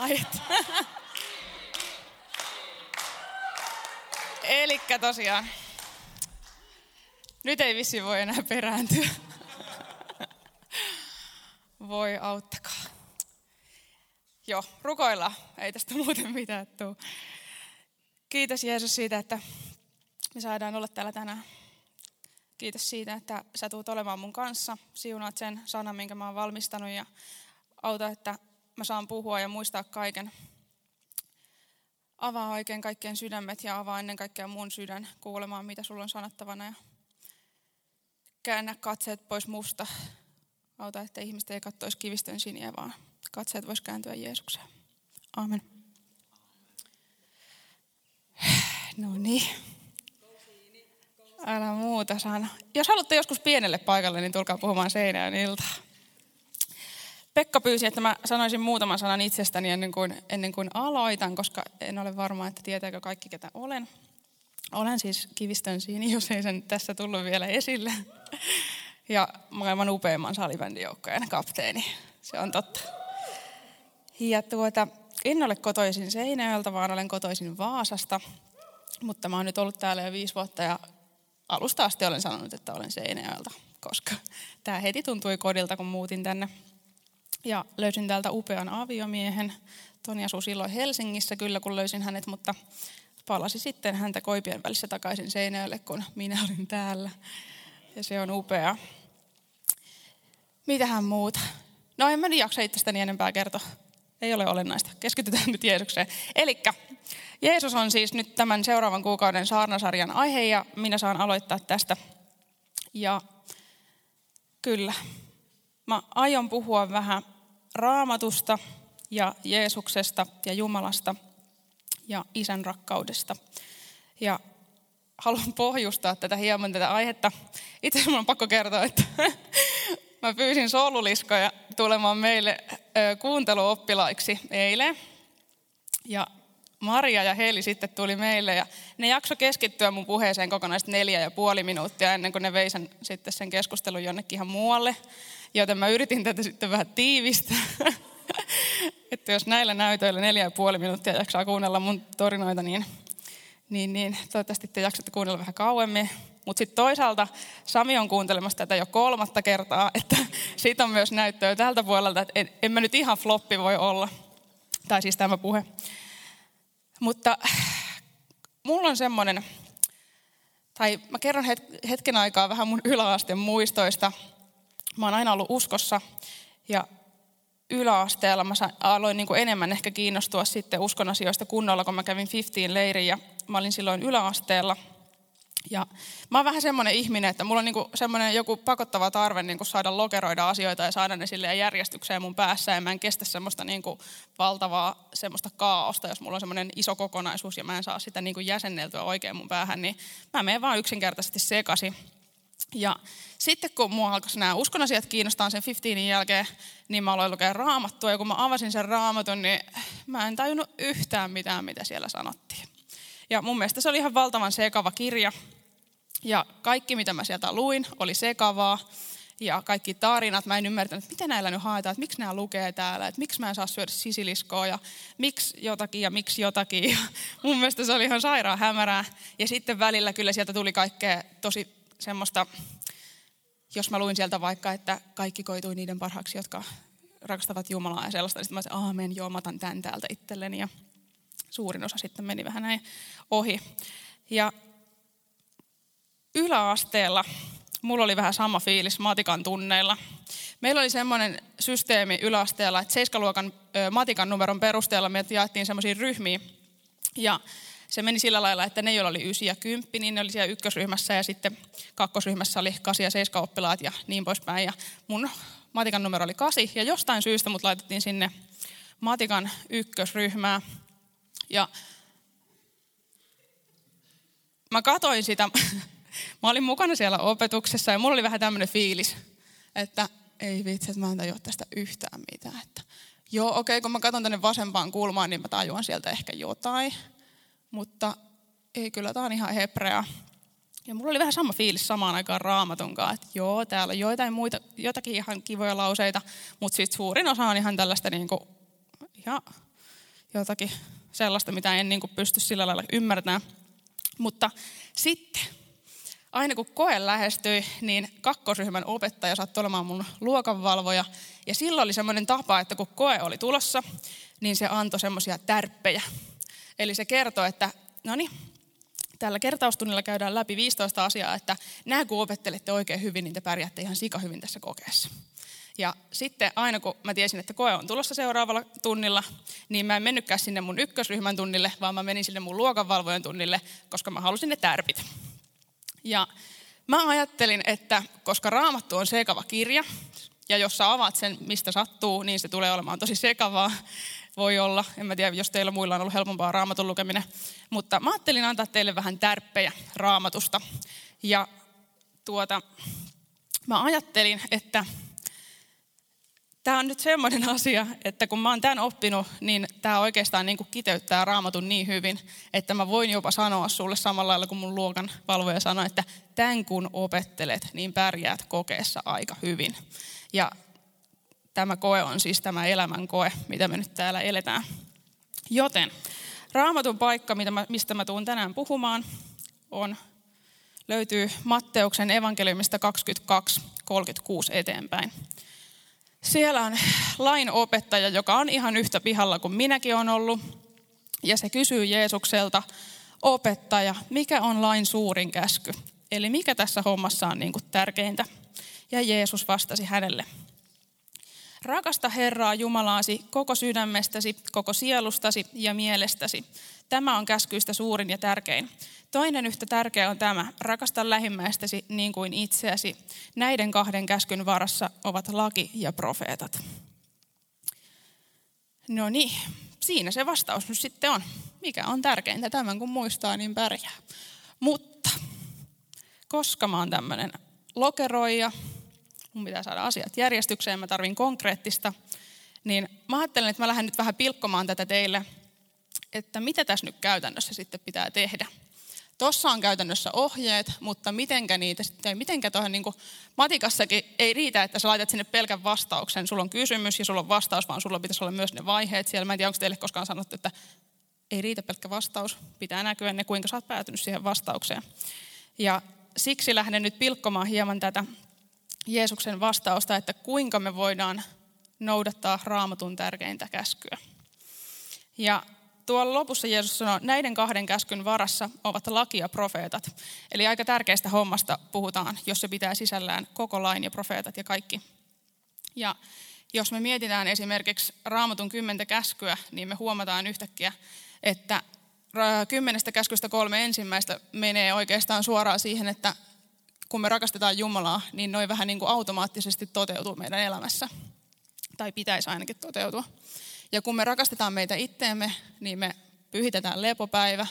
Ai, Elikkä tosiaan, nyt ei vissi voi enää perääntyä. Voi auttakaa. Joo, rukoilla. Ei tästä muuten mitään tuu. Kiitos Jeesus siitä, että me saadaan olla täällä tänään. Kiitos siitä, että sä tulet olemaan mun kanssa. Siunaat sen sanan, minkä mä oon valmistanut ja auta, että mä saan puhua ja muistaa kaiken. Avaa oikein kaikkien sydämet ja avaa ennen kaikkea mun sydän kuulemaan, mitä sulla on sanottavana. Ja käännä katseet pois musta. Auta, että ihmiset ei katsoisi kivistön siniä, vaan katseet vois kääntyä Jeesukseen. Amen. No niin. Älä muuta sana. Jos haluatte joskus pienelle paikalle, niin tulkaa puhumaan seinään iltaa. Pekka pyysi, että mä sanoisin muutaman sanan itsestäni ennen kuin, ennen kuin aloitan, koska en ole varma, että tietääkö kaikki, ketä olen. Olen siis Kivistön Siini, jos ei sen tässä tullut vielä esille. Ja maailman upeimman salibändijoukkojen kapteeni. Se on totta. Ja tuota, en ole kotoisin Seinäjoelta, vaan olen kotoisin Vaasasta. Mutta mä oon nyt ollut täällä jo viisi vuotta ja alusta asti olen sanonut, että olen Seinäjoelta, koska tämä heti tuntui kodilta, kun muutin tänne. Ja löysin täältä upean aviomiehen. Toni asui silloin Helsingissä kyllä, kun löysin hänet, mutta palasi sitten häntä koipien välissä takaisin Seinäjoelle, kun minä olin täällä. Ja se on upea. Mitähän muuta? No en mä nyt jaksa itsestäni enempää kertoa. Ei ole olennaista. Keskitytään nyt Jeesukseen. Eli Jeesus on siis nyt tämän seuraavan kuukauden saarnasarjan aihe ja minä saan aloittaa tästä. Ja kyllä, mä aion puhua vähän raamatusta ja Jeesuksesta ja Jumalasta ja isän rakkaudesta. Ja haluan pohjustaa tätä hieman tätä aihetta. Itse asiassa on pakko kertoa, että mä pyysin soluliskoja tulemaan meille kuunteluoppilaiksi eilen. Ja Maria ja Heli sitten tuli meille ja ne jakso keskittyä mun puheeseen kokonaisesti neljä ja puoli minuuttia ennen kuin ne vei sen, sitten sen keskustelun jonnekin ihan muualle. Joten mä yritin tätä sitten vähän tiivistää. että jos näillä näytöillä neljä ja puoli minuuttia jaksaa kuunnella mun torinoita, niin, niin, niin toivottavasti te jaksatte kuunnella vähän kauemmin. Mutta sitten toisaalta Sami on kuuntelemassa tätä jo kolmatta kertaa, että siitä on myös näyttöä tältä puolelta, että en, en mä nyt ihan floppi voi olla. Tai siis tämä puhe. Mutta mulla on semmoinen, tai mä kerron hetken aikaa vähän mun yläasteen muistoista. Mä oon aina ollut uskossa ja yläasteella mä aloin niin kuin enemmän ehkä kiinnostua sitten uskon asioista kunnolla, kun mä kävin 15 leirin ja mä olin silloin yläasteella – ja mä oon vähän semmoinen ihminen, että mulla on niinku semmoinen joku pakottava tarve niinku saada lokeroida asioita ja saada ne silleen järjestykseen mun päässä. Ja mä en kestä semmoista niinku valtavaa semmoista kaaosta, jos mulla on semmoinen iso kokonaisuus ja mä en saa sitä niinku jäsenneltyä oikein mun päähän, niin mä menen vaan yksinkertaisesti sekasi. Ja sitten kun mua alkoi nämä uskonasiat kiinnostaa sen 15 jälkeen, niin mä aloin lukea raamattua. Ja kun mä avasin sen raamatun, niin mä en tajunnut yhtään mitään, mitä siellä sanottiin. Ja mun mielestä se oli ihan valtavan sekava kirja. Ja kaikki, mitä mä sieltä luin, oli sekavaa. Ja kaikki tarinat, mä en ymmärtänyt, että miten näillä nyt haetaan, että miksi nämä lukee täällä, että miksi mä en saa syödä sisiliskoa ja miksi jotakin ja miksi jotakin. Ja mun mielestä se oli ihan sairaan hämärää. Ja sitten välillä kyllä sieltä tuli kaikkea tosi semmoista, jos mä luin sieltä vaikka, että kaikki koitui niiden parhaaksi, jotka rakastavat Jumalaa ja sellaista, niin sitten mä sanoin, aamen, joo, mä otan tämän täältä itselleni. Ja suurin osa sitten meni vähän näin ohi. Ja yläasteella mulla oli vähän sama fiilis matikan tunneilla. Meillä oli semmoinen systeemi yläasteella, että seiskaluokan matikan numeron perusteella me jaettiin semmoisiin ryhmiin. Ja se meni sillä lailla, että ne, joilla oli 9 ja 10, niin ne oli siellä ykkösryhmässä ja sitten kakkosryhmässä oli 8 ja 7 oppilaat ja niin poispäin. Ja mun matikan numero oli 8 ja jostain syystä mut laitettiin sinne matikan ykkösryhmää. Ja mä katoin sitä, mä olin mukana siellä opetuksessa ja mulla oli vähän tämmöinen fiilis, että ei vitsi, että mä en tajua tästä yhtään mitään. Että, joo, okei, okay, kun mä katson tänne vasempaan kulmaan, niin mä tajuan sieltä ehkä jotain. Mutta ei, kyllä tämä on ihan hebrea. Ja mulla oli vähän sama fiilis samaan aikaan raamatunkaan, että joo, täällä on joitain muita, jotakin ihan kivoja lauseita, mutta sitten suurin osa on ihan tällaista niin kuin, ihan jotakin sellaista, mitä en niin kuin pysty sillä lailla ymmärtämään. Mutta sitten, aina kun koe lähestyi, niin kakkosryhmän opettaja sattui olemaan mun luokanvalvoja. Ja silloin oli semmoinen tapa, että kun koe oli tulossa, niin se antoi semmoisia tärppejä. Eli se kertoi, että no niin, tällä kertaustunnilla käydään läpi 15 asiaa, että nämä kun opettelette oikein hyvin, niin te pärjäätte ihan sika hyvin tässä kokeessa. Ja sitten aina kun mä tiesin, että koe on tulossa seuraavalla tunnilla, niin mä en mennytkään sinne mun ykkösryhmän tunnille, vaan mä menin sinne mun luokanvalvojen tunnille, koska mä halusin ne tärpit. Ja mä ajattelin, että koska raamattu on sekava kirja, ja jos sä avaat sen, mistä sattuu, niin se tulee olemaan tosi sekavaa. Voi olla, en mä tiedä, jos teillä muilla on ollut helpompaa raamatun lukeminen. Mutta mä ajattelin antaa teille vähän tärppejä raamatusta. Ja tuota, mä ajattelin, että Tämä on nyt semmoinen asia, että kun mä oon tämän oppinut, niin tämä oikeastaan niin kuin kiteyttää raamatun niin hyvin, että mä voin jopa sanoa sulle samalla lailla kuin mun luokan valvoja sanoi, että tämän kun opettelet, niin pärjäät kokeessa aika hyvin. Ja tämä koe on siis tämä elämän koe, mitä me nyt täällä eletään. Joten raamatun paikka, mistä mä tuun tänään puhumaan, on, löytyy Matteuksen evankeliumista 22, 36 eteenpäin. Siellä on lainopettaja, joka on ihan yhtä pihalla kuin minäkin on ollut. Ja se kysyy Jeesukselta, opettaja, mikä on lain suurin käsky? Eli mikä tässä hommassa on niin kuin tärkeintä? Ja Jeesus vastasi hänelle, Rakasta Herraa Jumalaasi koko sydämestäsi, koko sielustasi ja mielestäsi. Tämä on käskyistä suurin ja tärkein. Toinen yhtä tärkeä on tämä, rakasta lähimmäistäsi niin kuin itseäsi. Näiden kahden käskyn varassa ovat laki ja profeetat. No niin, siinä se vastaus nyt sitten on. Mikä on tärkeintä? Tämän kun muistaa, niin pärjää. Mutta, koska mä oon tämmöinen lokeroija, mun pitää saada asiat järjestykseen, mä tarvin konkreettista, niin mä ajattelen, että mä lähden nyt vähän pilkkomaan tätä teille, että mitä tässä nyt käytännössä sitten pitää tehdä. Tuossa on käytännössä ohjeet, mutta mitenkä niitä sitten, mitenkä tuohon niin matikassakin ei riitä, että sä laitat sinne pelkän vastauksen. Sulla on kysymys ja sulla on vastaus, vaan sulla pitäisi olla myös ne vaiheet siellä. Mä en tiedä, onko teille koskaan sanottu, että ei riitä pelkkä vastaus. Pitää näkyä ne, kuinka sä oot päätynyt siihen vastaukseen. Ja siksi lähden nyt pilkkomaan hieman tätä Jeesuksen vastausta, että kuinka me voidaan noudattaa raamatun tärkeintä käskyä. Ja tuolla lopussa Jeesus sanoo, näiden kahden käskyn varassa ovat laki ja profeetat. Eli aika tärkeästä hommasta puhutaan, jos se pitää sisällään koko lain ja profeetat ja kaikki. Ja jos me mietitään esimerkiksi raamatun kymmentä käskyä, niin me huomataan yhtäkkiä, että kymmenestä käskystä kolme ensimmäistä menee oikeastaan suoraan siihen, että kun me rakastetaan Jumalaa, niin noin vähän niin kuin automaattisesti toteutuu meidän elämässä. Tai pitäisi ainakin toteutua. Ja kun me rakastetaan meitä itteemme, niin me pyhitetään lepopäivä,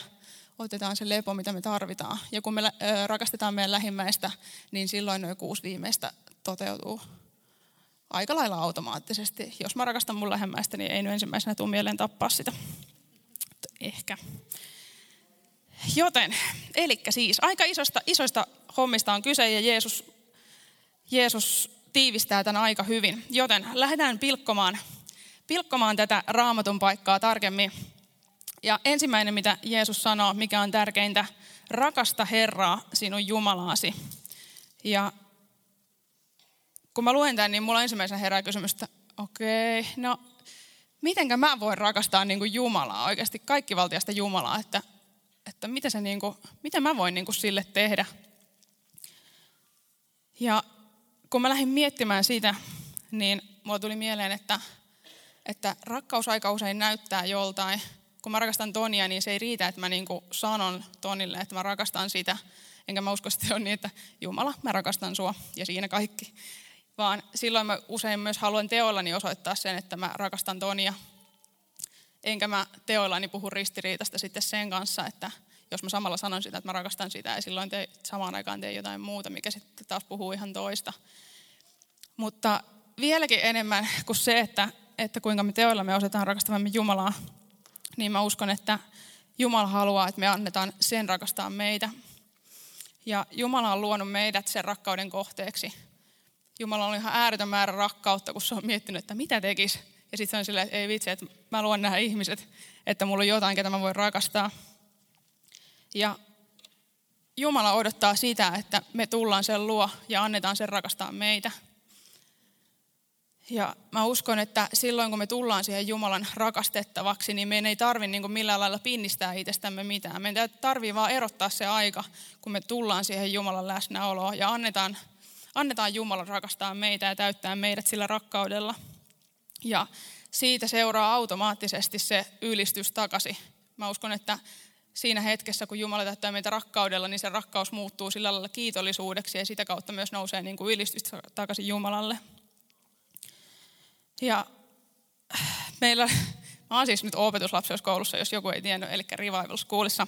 otetaan se lepo, mitä me tarvitaan. Ja kun me rakastetaan meidän lähimmäistä, niin silloin noin kuusi viimeistä toteutuu aika lailla automaattisesti. Jos mä rakastan mun lähimmäistä, niin ei nyt ensimmäisenä tule mieleen tappaa sitä. Ehkä. Joten, eli siis aika isosta, isoista hommista on kyse ja Jeesus, Jeesus tiivistää tämän aika hyvin. Joten lähdetään pilkkomaan pilkkomaan tätä raamatun paikkaa tarkemmin. Ja ensimmäinen, mitä Jeesus sanoo, mikä on tärkeintä, rakasta Herraa, sinun Jumalaasi. Ja kun mä luen tämän, niin mulla ensimmäisenä herää kysymys, että okei, okay, no mitenkä mä voin rakastaa niin kuin Jumalaa, oikeasti kaikkivaltiasta Jumalaa, että, että mitä, se niin kuin, mitä mä voin niin kuin sille tehdä. Ja kun mä lähdin miettimään sitä, niin mulla tuli mieleen, että että rakkaus aika usein näyttää joltain. Kun mä rakastan Tonia, niin se ei riitä, että mä niin kuin sanon Tonille, että mä rakastan sitä. Enkä mä usko, että se on niin, että Jumala, mä rakastan sua ja siinä kaikki. Vaan silloin mä usein myös haluan teoillani osoittaa sen, että mä rakastan Tonia. Enkä mä teoillani puhu ristiriitasta sitten sen kanssa, että jos mä samalla sanon sitä, että mä rakastan sitä ja silloin te, samaan aikaan teen jotain muuta, mikä sitten taas puhuu ihan toista. Mutta vieläkin enemmän kuin se, että että kuinka me teoilla me osataan rakastavamme Jumalaa, niin mä uskon, että Jumala haluaa, että me annetaan sen rakastaa meitä. Ja Jumala on luonut meidät sen rakkauden kohteeksi. Jumala on ihan ääretön määrä rakkautta, kun se on miettinyt, että mitä tekisi, Ja sitten se on silleen, että ei vitsi, että mä luon nämä ihmiset, että mulla on jotain, ketä mä voin rakastaa. Ja Jumala odottaa sitä, että me tullaan sen luo ja annetaan sen rakastaa meitä. Ja mä uskon, että silloin kun me tullaan siihen Jumalan rakastettavaksi, niin meidän ei tarvitse niin millään lailla pinnistää itsestämme mitään. Meidän tarvii vaan erottaa se aika, kun me tullaan siihen Jumalan läsnäoloon ja annetaan, annetaan Jumalan rakastaa meitä ja täyttää meidät sillä rakkaudella. Ja siitä seuraa automaattisesti se ylistys takaisin. Mä uskon, että siinä hetkessä, kun Jumala täyttää meitä rakkaudella, niin se rakkaus muuttuu sillä lailla kiitollisuudeksi ja sitä kautta myös nousee niin kuin ylistys takaisin Jumalalle. Ja meillä, mä oon siis nyt opetuslapseuskoulussa, jos joku ei tiennyt, eli Revival Schoolissa.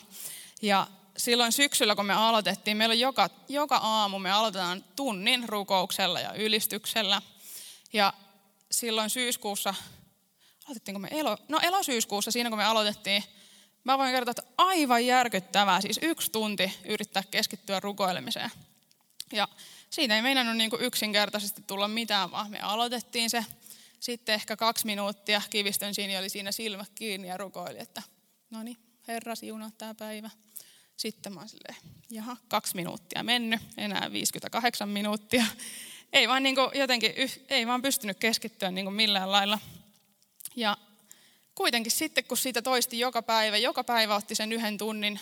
Ja silloin syksyllä, kun me aloitettiin, meillä on joka, joka aamu, me aloitetaan tunnin rukouksella ja ylistyksellä. Ja silloin syyskuussa, aloitettiinko me elo, no elosyyskuussa, siinä kun me aloitettiin, mä voin kertoa, että aivan järkyttävää, siis yksi tunti yrittää keskittyä rukoilemiseen. Ja siitä ei meinannut niin yksinkertaisesti tulla mitään, vaan me aloitettiin se sitten ehkä kaksi minuuttia kivistön siinä oli siinä silmät kiinni ja rukoili, että no niin, Herra siunaa tämä päivä. Sitten mä oon silleen, jaha, kaksi minuuttia mennyt, enää 58 minuuttia. Ei vaan niin jotenkin, ei vaan pystynyt keskittyä niin millään lailla. Ja kuitenkin sitten, kun siitä toisti joka päivä, joka päivä otti sen yhden tunnin,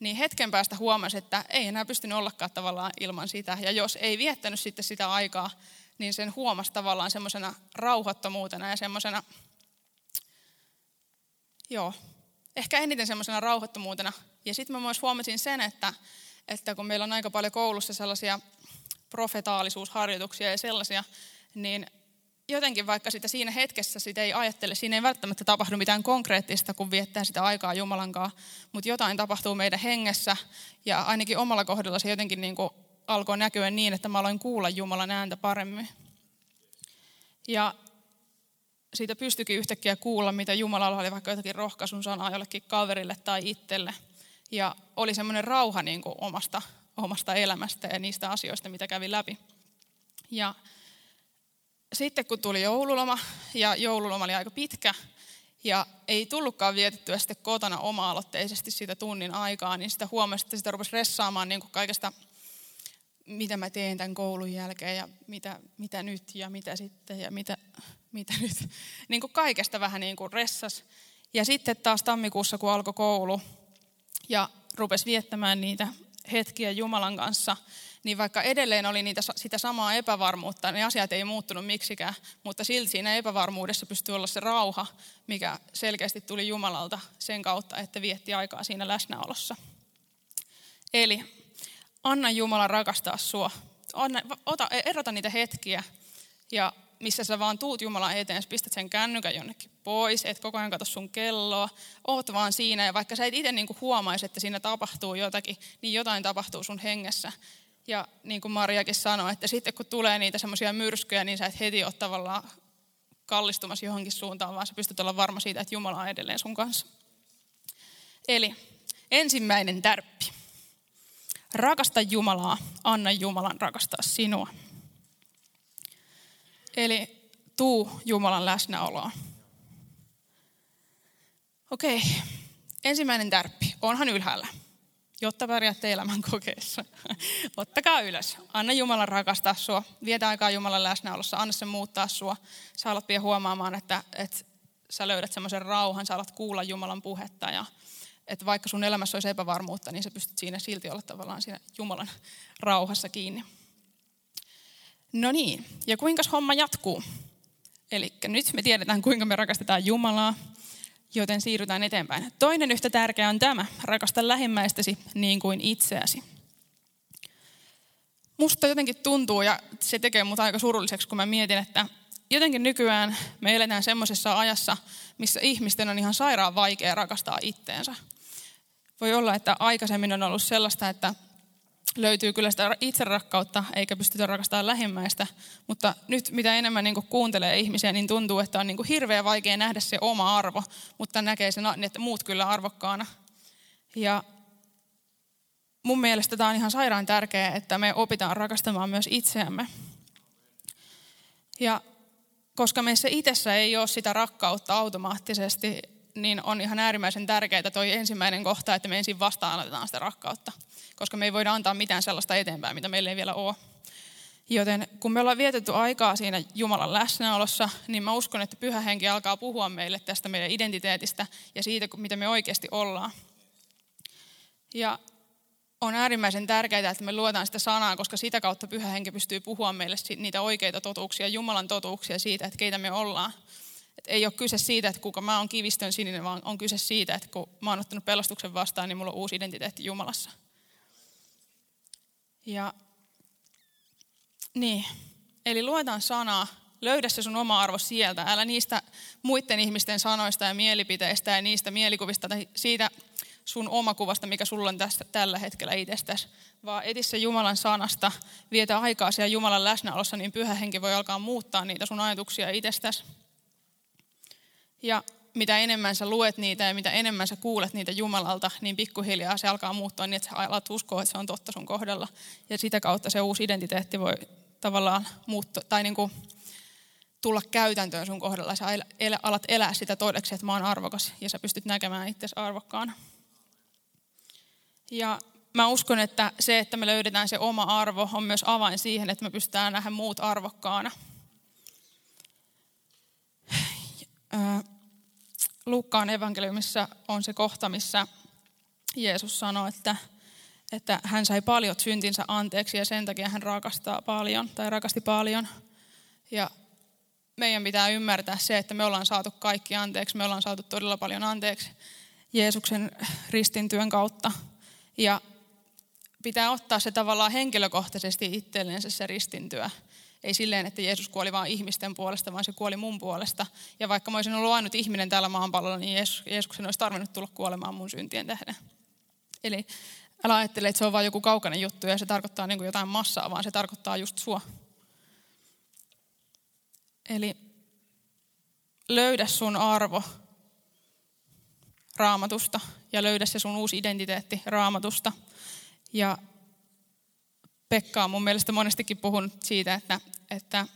niin hetken päästä huomasi, että ei enää pystynyt ollakaan tavallaan ilman sitä. Ja jos ei viettänyt sitten sitä aikaa niin sen huomasi tavallaan semmoisena rauhattomuutena ja semmoisena, joo, ehkä eniten semmoisena rauhattomuutena. Ja sitten mä myös huomasin sen, että, että kun meillä on aika paljon koulussa sellaisia profetaalisuusharjoituksia ja sellaisia, niin jotenkin vaikka sitä siinä hetkessä sitä ei ajattele, siinä ei välttämättä tapahdu mitään konkreettista, kun viettää sitä aikaa Jumalan kanssa, mutta jotain tapahtuu meidän hengessä ja ainakin omalla kohdalla se jotenkin niin kuin alkoi näkyä niin, että mä aloin kuulla Jumalan ääntä paremmin. Ja siitä pystyikin yhtäkkiä kuulla, mitä Jumalalla oli vaikka jotakin rohkaisun sanaa jollekin kaverille tai itselle. Ja oli semmoinen rauha niin kuin omasta, omasta elämästä ja niistä asioista, mitä kävi läpi. Ja sitten kun tuli joululoma, ja joululoma oli aika pitkä, ja ei tullutkaan vietettyä sitten kotona oma-aloitteisesti sitä tunnin aikaa, niin sitä huomasi, että sitä rupesi ressaamaan niin kuin kaikesta mitä mä teen tämän koulun jälkeen ja mitä, mitä nyt ja mitä sitten ja mitä, mitä nyt. Niin kuin kaikesta vähän niin kuin ressas. Ja sitten taas tammikuussa, kun alkoi koulu ja rupesi viettämään niitä hetkiä Jumalan kanssa, niin vaikka edelleen oli niitä, sitä samaa epävarmuutta, ne asiat ei muuttunut miksikään, mutta silti siinä epävarmuudessa pystyi olla se rauha, mikä selkeästi tuli Jumalalta sen kautta, että vietti aikaa siinä läsnäolossa. Eli anna Jumala rakastaa sua. Anna, ota, erota niitä hetkiä, ja missä sä vaan tuut Jumalan eteen, pistät sen kännykän jonnekin pois, et koko ajan katso sun kelloa, oot vaan siinä, ja vaikka sä et itse niinku huomaisi, että siinä tapahtuu jotakin, niin jotain tapahtuu sun hengessä. Ja niin kuin Mariakin sanoi, että sitten kun tulee niitä semmoisia myrskyjä, niin sä et heti ole tavallaan kallistumassa johonkin suuntaan, vaan sä pystyt olla varma siitä, että Jumala on edelleen sun kanssa. Eli ensimmäinen tärppi. Rakasta Jumalaa, anna Jumalan rakastaa sinua. Eli tuu Jumalan läsnäoloa. Okei, ensimmäinen tärppi. Onhan ylhäällä, jotta pärjäätte elämän kokeessa. Ottakaa ylös. Anna Jumalan rakastaa sua. Vietä aikaa Jumalan läsnäolossa. Anna sen muuttaa sua. Sä alat pian huomaamaan, että, että sä löydät semmoisen rauhan. Sä alat kuulla Jumalan puhetta ja että vaikka sun elämässä olisi epävarmuutta, niin sä pystyt siinä silti olla tavallaan siinä Jumalan rauhassa kiinni. No niin, ja kuinka homma jatkuu? Eli nyt me tiedetään, kuinka me rakastetaan Jumalaa, joten siirrytään eteenpäin. Toinen yhtä tärkeä on tämä, rakasta lähimmäistäsi niin kuin itseäsi. Musta jotenkin tuntuu, ja se tekee mut aika surulliseksi, kun mä mietin, että jotenkin nykyään me eletään semmoisessa ajassa, missä ihmisten on ihan sairaan vaikea rakastaa itteensä. Voi olla, että aikaisemmin on ollut sellaista, että löytyy kyllä sitä itserakkautta, eikä pystytä rakastamaan lähimmäistä. Mutta nyt mitä enemmän niin kuuntelee ihmisiä, niin tuntuu, että on niin hirveän vaikea nähdä se oma arvo, mutta näkee sen, että muut kyllä arvokkaana. Ja mun mielestä tämä on ihan sairaan tärkeää, että me opitaan rakastamaan myös itseämme. Ja koska meissä itsessä ei ole sitä rakkautta automaattisesti, niin on ihan äärimmäisen tärkeää toi ensimmäinen kohta, että me ensin vastaanotetaan sitä rakkautta. Koska me ei voida antaa mitään sellaista eteenpäin, mitä meillä ei vielä ole. Joten kun me ollaan vietetty aikaa siinä Jumalan läsnäolossa, niin mä uskon, että pyhä henki alkaa puhua meille tästä meidän identiteetistä ja siitä, mitä me oikeasti ollaan. Ja on äärimmäisen tärkeää, että me luetaan sitä sanaa, koska sitä kautta pyhä henki pystyy puhua meille niitä oikeita totuuksia, Jumalan totuuksia siitä, että keitä me ollaan. Et ei ole kyse siitä, että kuka mä oon kivistön sininen, vaan on kyse siitä, että kun mä oon ottanut pelastuksen vastaan, niin mulla on uusi identiteetti Jumalassa. Ja niin, eli luetaan sanaa, löydä se sun oma arvo sieltä, älä niistä muiden ihmisten sanoista ja mielipiteistä ja niistä mielikuvista tai siitä sun omakuvasta, mikä sulla on tästä, tällä hetkellä itsestäsi, vaan eti se Jumalan sanasta, vietä aikaa siellä Jumalan läsnäolossa, niin pyhä henki voi alkaa muuttaa niitä sun ajatuksia itsestäsi. Ja mitä enemmän sä luet niitä ja mitä enemmän sä kuulet niitä Jumalalta, niin pikkuhiljaa se alkaa muuttua niin, että sä alat uskoa, että se on totta sun kohdalla. Ja sitä kautta se uusi identiteetti voi tavallaan muuttua, tai niin kuin tulla käytäntöön sun kohdalla. Sä alat elää sitä todeksi, että mä oon arvokas ja sä pystyt näkemään itsesi arvokkaana. Ja mä uskon, että se, että me löydetään se oma arvo, on myös avain siihen, että me pystytään nähdä muut arvokkaana. Lukkaan evankeliumissa on se kohta, missä Jeesus sanoi, että, että hän sai paljon syntinsä anteeksi ja sen takia hän rakastaa paljon tai rakasti paljon. Ja meidän pitää ymmärtää se, että me ollaan saatu kaikki anteeksi, me ollaan saatu todella paljon anteeksi Jeesuksen ristintyön kautta. Ja pitää ottaa se tavallaan henkilökohtaisesti itsellensä se ristintyö. Ei silleen, että Jeesus kuoli vain ihmisten puolesta, vaan se kuoli mun puolesta. Ja vaikka mä olisin ollut ainut ihminen täällä maanpallolla, niin Jeesus, Jeesuksen olisi tarvinnut tulla kuolemaan mun syntien tähden. Eli älä ajattele, että se on vain joku kaukainen juttu ja se tarkoittaa niin kuin jotain massaa, vaan se tarkoittaa just sua. Eli löydä sun arvo raamatusta ja löydä se sun uusi identiteetti raamatusta. Ja Pekka on mun mielestä monestikin puhunut siitä, että, että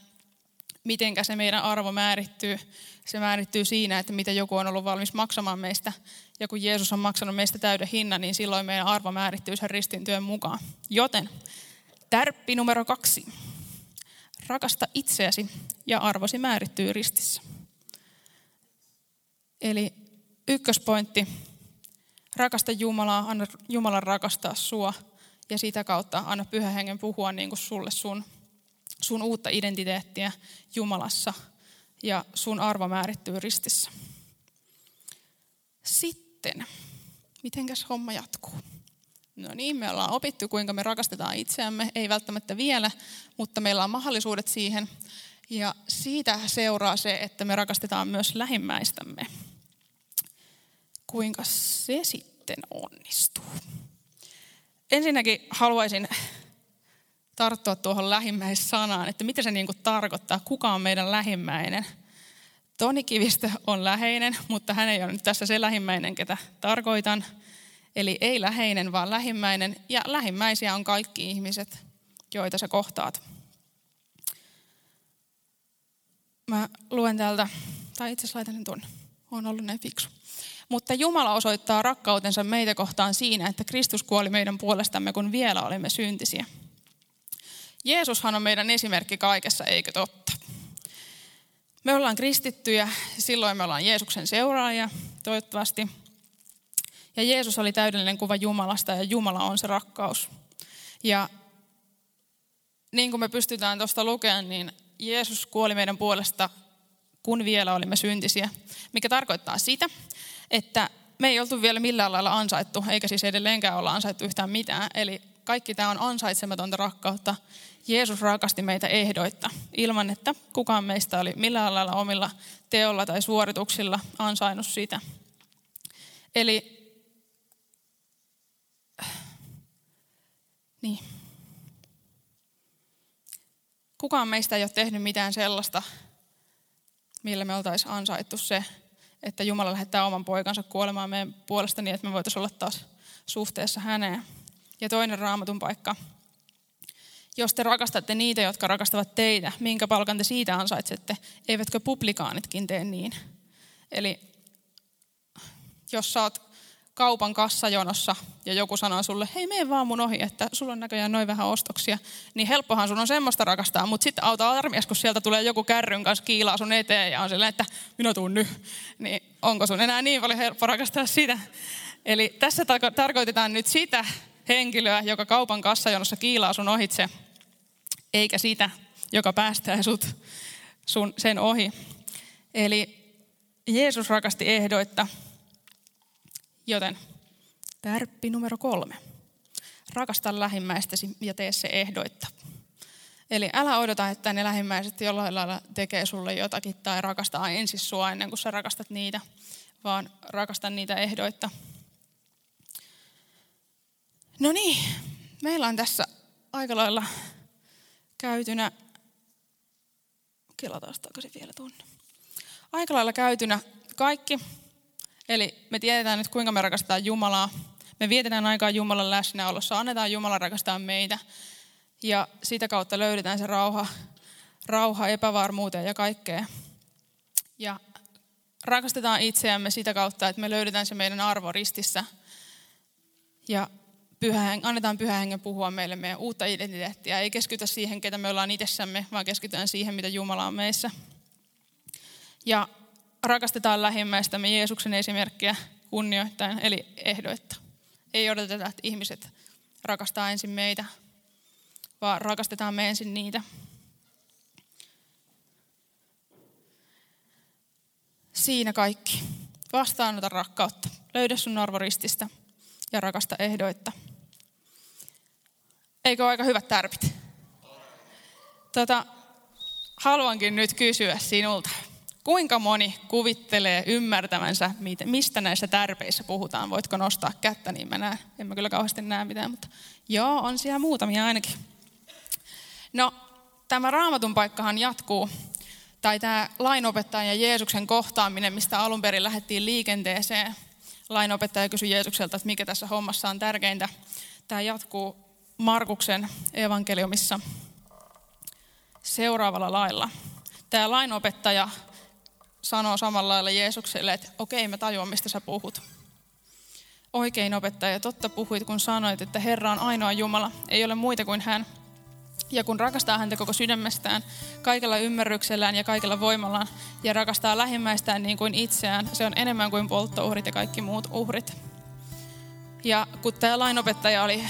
mitenkä se meidän arvo määrittyy. Se määrittyy siinä, että mitä joku on ollut valmis maksamaan meistä. Ja kun Jeesus on maksanut meistä täyden hinnan, niin silloin meidän arvo määrittyy sen ristin työn mukaan. Joten tärppi numero kaksi. Rakasta itseäsi ja arvosi määrittyy ristissä. Eli ykköspointti, rakasta Jumalaa, anna Jumalan rakastaa sua ja sitä kautta anna pyhä hengen puhua niin kuin sulle sun, sun uutta identiteettiä Jumalassa ja sun arvo määrittyy ristissä. Sitten, mitenkäs homma jatkuu? No niin, me ollaan opittu, kuinka me rakastetaan itseämme, ei välttämättä vielä, mutta meillä on mahdollisuudet siihen. Ja siitä seuraa se, että me rakastetaan myös lähimmäistämme kuinka se sitten onnistuu. Ensinnäkin haluaisin tarttua tuohon lähimmäissanaan, että mitä se niin kuin tarkoittaa, kuka on meidän lähimmäinen. Toni Kivistö on läheinen, mutta hän ei ole nyt tässä se lähimmäinen, ketä tarkoitan. Eli ei läheinen, vaan lähimmäinen. Ja lähimmäisiä on kaikki ihmiset, joita sä kohtaat. Mä luen täältä, tai itse asiassa laitan sen tuonne. Olen ollut näin fiksu. Mutta Jumala osoittaa rakkautensa meitä kohtaan siinä, että Kristus kuoli meidän puolestamme, kun vielä olimme syntisiä. Jeesushan on meidän esimerkki kaikessa, eikö totta? Me ollaan kristittyjä, silloin me ollaan Jeesuksen seuraajia, toivottavasti. Ja Jeesus oli täydellinen kuva Jumalasta ja Jumala on se rakkaus. Ja niin kuin me pystytään tuosta lukemaan, niin Jeesus kuoli meidän puolesta, kun vielä olimme syntisiä, mikä tarkoittaa sitä, että me ei oltu vielä millään lailla ansaittu, eikä siis edelleenkään olla ansaittu yhtään mitään. Eli kaikki tämä on ansaitsematonta rakkautta. Jeesus rakasti meitä ehdoitta, ilman että kukaan meistä oli millään lailla omilla teolla tai suorituksilla ansainnut sitä. Eli niin. Kukaan meistä ei ole tehnyt mitään sellaista, millä me oltaisiin ansaittu se, että Jumala lähettää oman poikansa kuolemaan meidän puolesta niin, että me voitaisiin olla taas suhteessa häneen. Ja toinen raamatun paikka, Jos te rakastatte niitä, jotka rakastavat teitä, minkä palkan te siitä ansaitsette? Eivätkö publikaanitkin tee niin? Eli jos sä oot kaupan kassajonossa ja joku sanoo sulle, hei mene vaan mun ohi, että sulla on näköjään noin vähän ostoksia, niin helppohan sun on semmoista rakastaa, mutta sitten auta armias, kun sieltä tulee joku kärryn kanssa kiilaa sun eteen ja on silleen, että minä tuun nyt, niin onko sun enää niin paljon helppo rakastaa sitä? Eli tässä tarko- tarkoitetaan nyt sitä henkilöä, joka kaupan kassajonossa kiilaa sun ohitse, eikä sitä, joka päästää sut sun, sen ohi. Eli Jeesus rakasti ehdoitta, joten tärppi numero kolme. Rakasta lähimmäistäsi ja tee se ehdoitta. Eli älä odota, että ne lähimmäiset jollain lailla tekee sulle jotakin tai rakastaa ensin sua ennen kuin sä rakastat niitä, vaan rakasta niitä ehdoitta. No niin, meillä on tässä aika lailla käytynä, kelataan takaisin vielä tuonne. Aika lailla käytynä kaikki. Eli me tiedetään nyt, kuinka me rakastetaan Jumalaa. Me vietetään aikaa Jumalan läsnäolossa, annetaan Jumalan rakastaa meitä. Ja sitä kautta löydetään se rauha, rauha epävarmuuteen ja kaikkea. Ja rakastetaan itseämme sitä kautta, että me löydetään se meidän arvo ristissä. Ja pyhä, annetaan pyhä hengen puhua meille meidän uutta identiteettiä. Ei keskitytä siihen, ketä me ollaan itsessämme, vaan keskitytään siihen, mitä Jumala on meissä. Ja rakastetaan lähimmäistämme Jeesuksen esimerkkiä kunnioittain, eli ehdoitta. Ei odoteta, että ihmiset rakastaa ensin meitä, vaan rakastetaan me ensin niitä. Siinä kaikki. Vastaanota rakkautta. Löydä sun arvorististä ja rakasta ehdoitta. Eikö ole aika hyvät tärpit? Tota, haluankin nyt kysyä sinulta. Kuinka moni kuvittelee ymmärtävänsä, mistä näissä tärpeissä puhutaan? Voitko nostaa kättä, niin mä näen. En mä kyllä kauheasti näe mitään, mutta joo, on siellä muutamia ainakin. No, tämä raamatun paikkahan jatkuu, tai tämä lainopettajan ja Jeesuksen kohtaaminen, mistä alun perin lähdettiin liikenteeseen. Lainopettaja kysyi Jeesukselta, että mikä tässä hommassa on tärkeintä. Tämä jatkuu Markuksen evankeliumissa seuraavalla lailla. Tämä lainopettaja sanoo samalla lailla Jeesukselle, että okei, mä tajuan, mistä sä puhut. Oikein opettaja, totta puhuit, kun sanoit, että Herra on ainoa Jumala, ei ole muita kuin hän. Ja kun rakastaa häntä koko sydämestään, kaikella ymmärryksellään ja kaikella voimallaan, ja rakastaa lähimmäistään niin kuin itseään, se on enemmän kuin polttouhrit ja kaikki muut uhrit. Ja kun tämä lainopettaja oli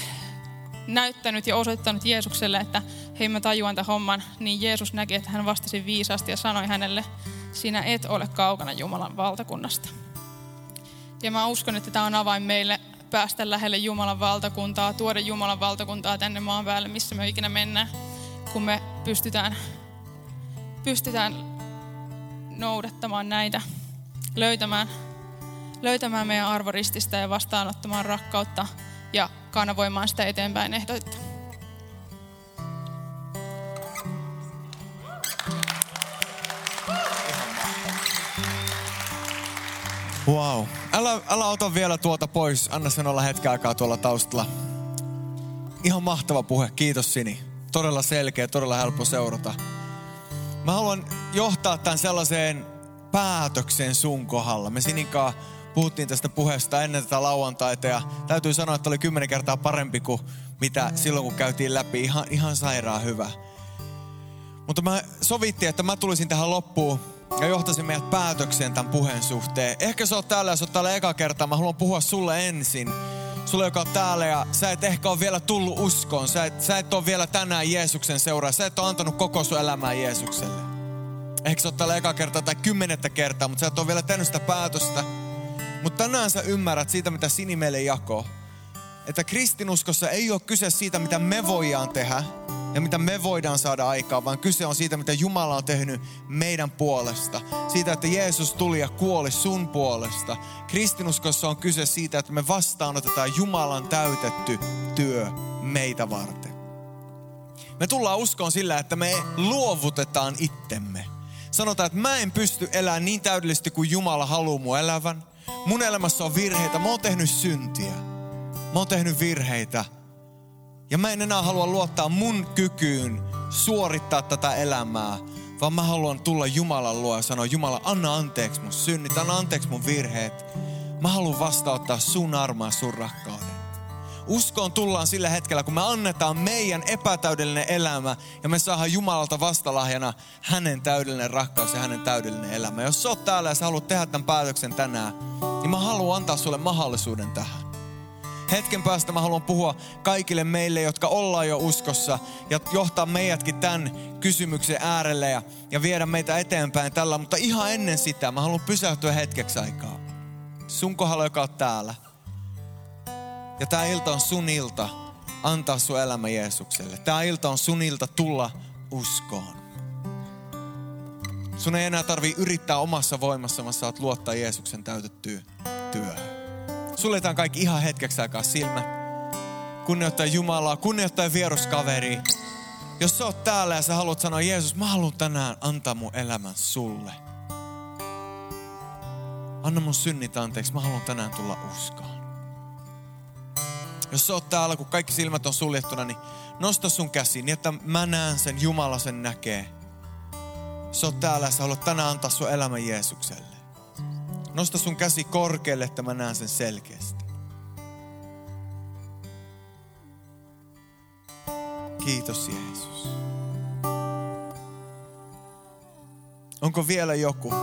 näyttänyt ja osoittanut Jeesukselle, että hei mä tajuan tämän homman, niin Jeesus näki, että hän vastasi viisaasti ja sanoi hänelle, sinä et ole kaukana Jumalan valtakunnasta. Ja mä uskon, että tämä on avain meille päästä lähelle Jumalan valtakuntaa, tuoda Jumalan valtakuntaa tänne maan päälle, missä me ikinä mennään, kun me pystytään, pystytään noudattamaan näitä, löytämään, löytämään meidän arvorististä ja vastaanottamaan rakkautta ja kanavoimaan sitä eteenpäin ehdoitta. Wow. Älä, älä ota vielä tuota pois. Anna sen olla hetken aikaa tuolla taustalla. Ihan mahtava puhe. Kiitos Sini. Todella selkeä, todella helppo seurata. Mä haluan johtaa tämän sellaiseen päätökseen sun kohdalla. Me Sininkaan puhuttiin tästä puheesta ennen tätä lauantaita ja täytyy sanoa, että oli kymmenen kertaa parempi kuin mitä silloin, kun käytiin läpi. Ihan, ihan sairaan hyvä. Mutta mä sovittiin, että mä tulisin tähän loppuun ja johtaisin meidät päätökseen tämän puheen suhteen. Ehkä sä oot täällä ja sä oot täällä eka kertaa. Mä haluan puhua sulle ensin. Sulle, joka on täällä ja sä et ehkä ole vielä tullut uskoon. Sä et, sä et ole vielä tänään Jeesuksen seuraa. Sä et ole antanut koko sun elämää Jeesukselle. Ehkä sä oot täällä eka kertaa tai kymmenettä kertaa, mutta sä et ole vielä tehnyt sitä päätöstä. Mutta tänään sä ymmärrät siitä, mitä Sini meille jakoo. Että kristinuskossa ei ole kyse siitä, mitä me voidaan tehdä, ja mitä me voidaan saada aikaan, vaan kyse on siitä, mitä Jumala on tehnyt meidän puolesta. Siitä, että Jeesus tuli ja kuoli sun puolesta. Kristinuskossa on kyse siitä, että me vastaanotetaan Jumalan täytetty työ meitä varten. Me tullaan uskoon sillä, että me luovutetaan itsemme. Sanotaan, että mä en pysty elämään niin täydellisesti kuin Jumala haluaa mun elävän. Mun elämässä on virheitä, mä oon tehnyt syntiä. Mä oon tehnyt virheitä Ja mä en enää halua luottaa mun kykyyn suorittaa tätä elämää, vaan mä haluan tulla Jumalan luo ja sanoa, Jumala, anna anteeksi mun synnit, anna anteeksi mun virheet. Mä haluan vastauttaa sun armaa, sun rakkauden. Uskoon tullaan sillä hetkellä, kun me annetaan meidän epätäydellinen elämä ja me saadaan Jumalalta vastalahjana hänen täydellinen rakkaus ja hänen täydellinen elämä. Jos sä oot täällä ja sä haluat tehdä tämän päätöksen tänään, niin mä haluan antaa sulle mahdollisuuden tähän. Hetken päästä mä haluan puhua kaikille meille, jotka ollaan jo uskossa ja johtaa meidätkin tämän kysymyksen äärelle ja, ja viedä meitä eteenpäin tällä. Mutta ihan ennen sitä mä haluan pysähtyä hetkeksi aikaa. Sun kohdalla, joka on täällä. Ja tämä ilta on sun ilta antaa sun elämä Jeesukselle. Tämä ilta on sun ilta tulla uskoon. Sun ei enää tarvi yrittää omassa voimassa, vaan saat luottaa Jeesuksen täytettyä työhön. Suljetaan kaikki ihan hetkeksi aikaa silmät. Kunnioittaa Jumalaa, kunnioittaa vieruskaveri. Jos sä oot täällä ja sä haluat sanoa, Jeesus, mä haluan tänään antaa mun elämän sulle. Anna mun synnit anteeksi, mä haluan tänään tulla uskoon. Jos sä oot täällä, kun kaikki silmät on suljettuna, niin nosta sun käsi niin, että mä näen sen, Jumala sen näkee. Sä oot täällä ja sä haluat tänään antaa sun elämän Jeesukselle. Nosta sun käsi korkealle, että mä näen sen selkeästi. Kiitos Jeesus. Onko vielä joku?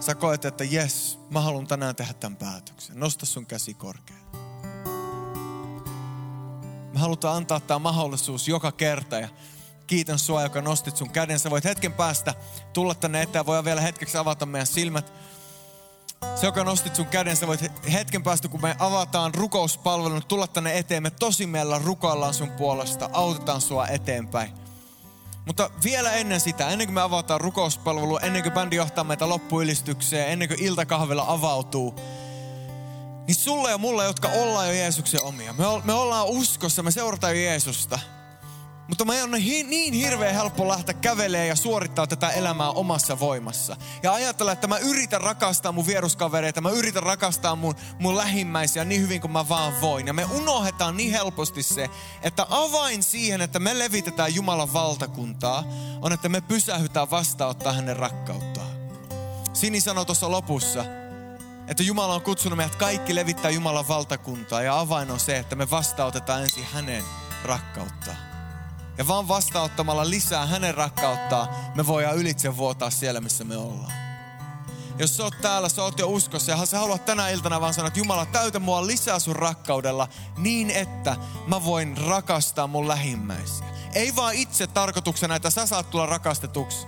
Sä koet, että jes, mä haluan tänään tehdä tämän päätöksen. Nosta sun käsi korkealle. Me halutaan antaa tämä mahdollisuus joka kerta ja kiitän sua, joka nostit sun käden. Sä voit hetken päästä tulla tänne eteen. Voi vielä hetkeksi avata meidän silmät. Se, joka nostit sun käden, sä voit hetken päästä, kun me avataan rukouspalvelun, tulla tänne eteen. Me tosi meillä rukoillaan sun puolesta, autetaan sua eteenpäin. Mutta vielä ennen sitä, ennen kuin me avataan rukouspalvelu, ennen kuin bändi johtaa meitä loppuylistykseen, ennen kuin iltakahvilla avautuu, niin sulle ja mulle, jotka ollaan jo Jeesuksen omia, me, me ollaan uskossa, me seurataan Jeesusta – mutta mä on niin hirveän helppo lähteä kävelemään ja suorittaa tätä elämää omassa voimassa. Ja ajatella, että mä yritän rakastaa mun vieruskavereita, mä yritän rakastaa mun, mun lähimmäisiä niin hyvin kuin mä vaan voin. Ja me unohdetaan niin helposti se, että avain siihen, että me levitetään Jumalan valtakuntaa, on, että me pysähytään vastaanottaa hänen rakkauttaan. Sini sanoi tuossa lopussa, että Jumala on kutsunut meidät kaikki levittää Jumalan valtakuntaa. Ja avain on se, että me vastaanotetaan ensin hänen rakkauttaan. Ja vaan vastaanottamalla lisää hänen rakkauttaa, me voidaan ylitse vuotaa siellä, missä me ollaan. Jos sä oot täällä, sä oot jo uskossa ja sä haluat tänä iltana vaan sanoa, että Jumala, täytä mua lisää sun rakkaudella niin, että mä voin rakastaa mun lähimmäisiä. Ei vaan itse tarkoituksena, että sä saat tulla rakastetuksi,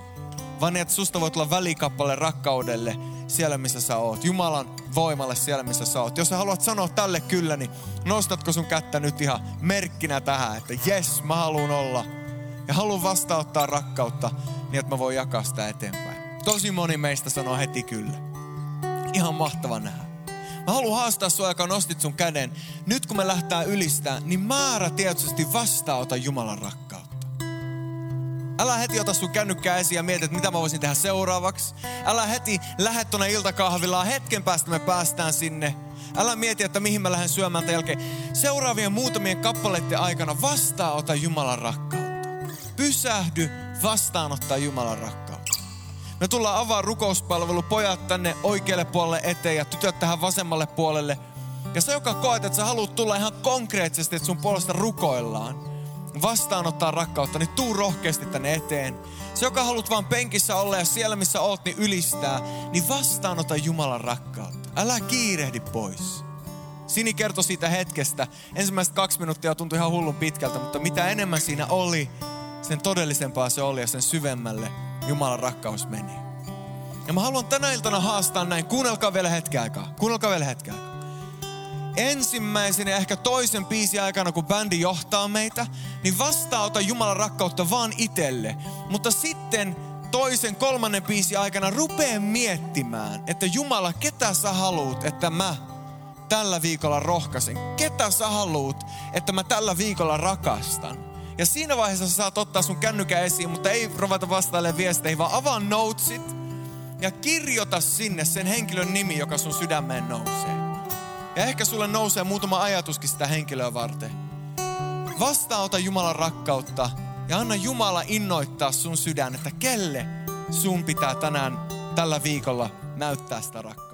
vaan niin, että susta voi tulla välikappale rakkaudelle siellä, missä sä oot. Jumalan voimalle siellä, missä sä oot. Jos sä haluat sanoa tälle kyllä, niin nostatko sun kättä nyt ihan merkkinä tähän, että jes, mä haluan olla. Ja haluan vastauttaa rakkautta niin, että mä voin jakaa sitä eteenpäin. Tosi moni meistä sanoo heti kyllä. Ihan mahtava nähdä. Mä haluan haastaa sua, joka nostit sun käden. Nyt kun me lähtää ylistää, niin määrä tietysti vastaota Jumalan rakkautta. Älä heti ota sun kännykkää esiin ja mieti, että mitä mä voisin tehdä seuraavaksi. Älä heti lähde tuonne iltakahvilaan. Hetken päästä me päästään sinne. Älä mieti, että mihin mä lähden syömään tämän jälkeen. Seuraavien muutamien kappaleiden aikana vastaanota Jumalan rakkautta. Pysähdy vastaanottaa Jumalan rakkautta. Me tullaan avaa rukouspalvelu, pojat tänne oikealle puolelle eteen ja tytöt tähän vasemmalle puolelle. Ja se, joka koet, että sä haluat tulla ihan konkreettisesti, että sun puolesta rukoillaan vastaanottaa rakkautta, niin tuu rohkeasti tänne eteen. Se, joka haluat vaan penkissä olla ja siellä, missä oot, niin ylistää, niin vastaanota Jumalan rakkautta. Älä kiirehdi pois. Sini kertoi siitä hetkestä. Ensimmäiset kaksi minuuttia tuntui ihan hullun pitkältä, mutta mitä enemmän siinä oli, sen todellisempaa se oli ja sen syvemmälle Jumalan rakkaus meni. Ja mä haluan tänä iltana haastaa näin. Kuunnelkaa vielä hetken aikaa. Kuunnelkaa vielä hetken aikaa ensimmäisen ja ehkä toisen biisi aikana, kun bändi johtaa meitä, niin vastaanota Jumalan rakkautta vaan itelle. Mutta sitten toisen, kolmannen biisi aikana rupee miettimään, että Jumala, ketä sä haluut, että mä tällä viikolla rohkaisen? Ketä sä haluut, että mä tällä viikolla rakastan? Ja siinä vaiheessa sä saat ottaa sun kännykä esiin, mutta ei ruveta vastailemaan viesteihin, vaan avaa notesit ja kirjoita sinne sen henkilön nimi, joka sun sydämeen nousee. Ja ehkä sulle nousee muutama ajatuskin sitä henkilöä varten. Vastaanota Jumalan rakkautta ja anna Jumala innoittaa sun sydän, että kelle sun pitää tänään tällä viikolla näyttää sitä rakkautta.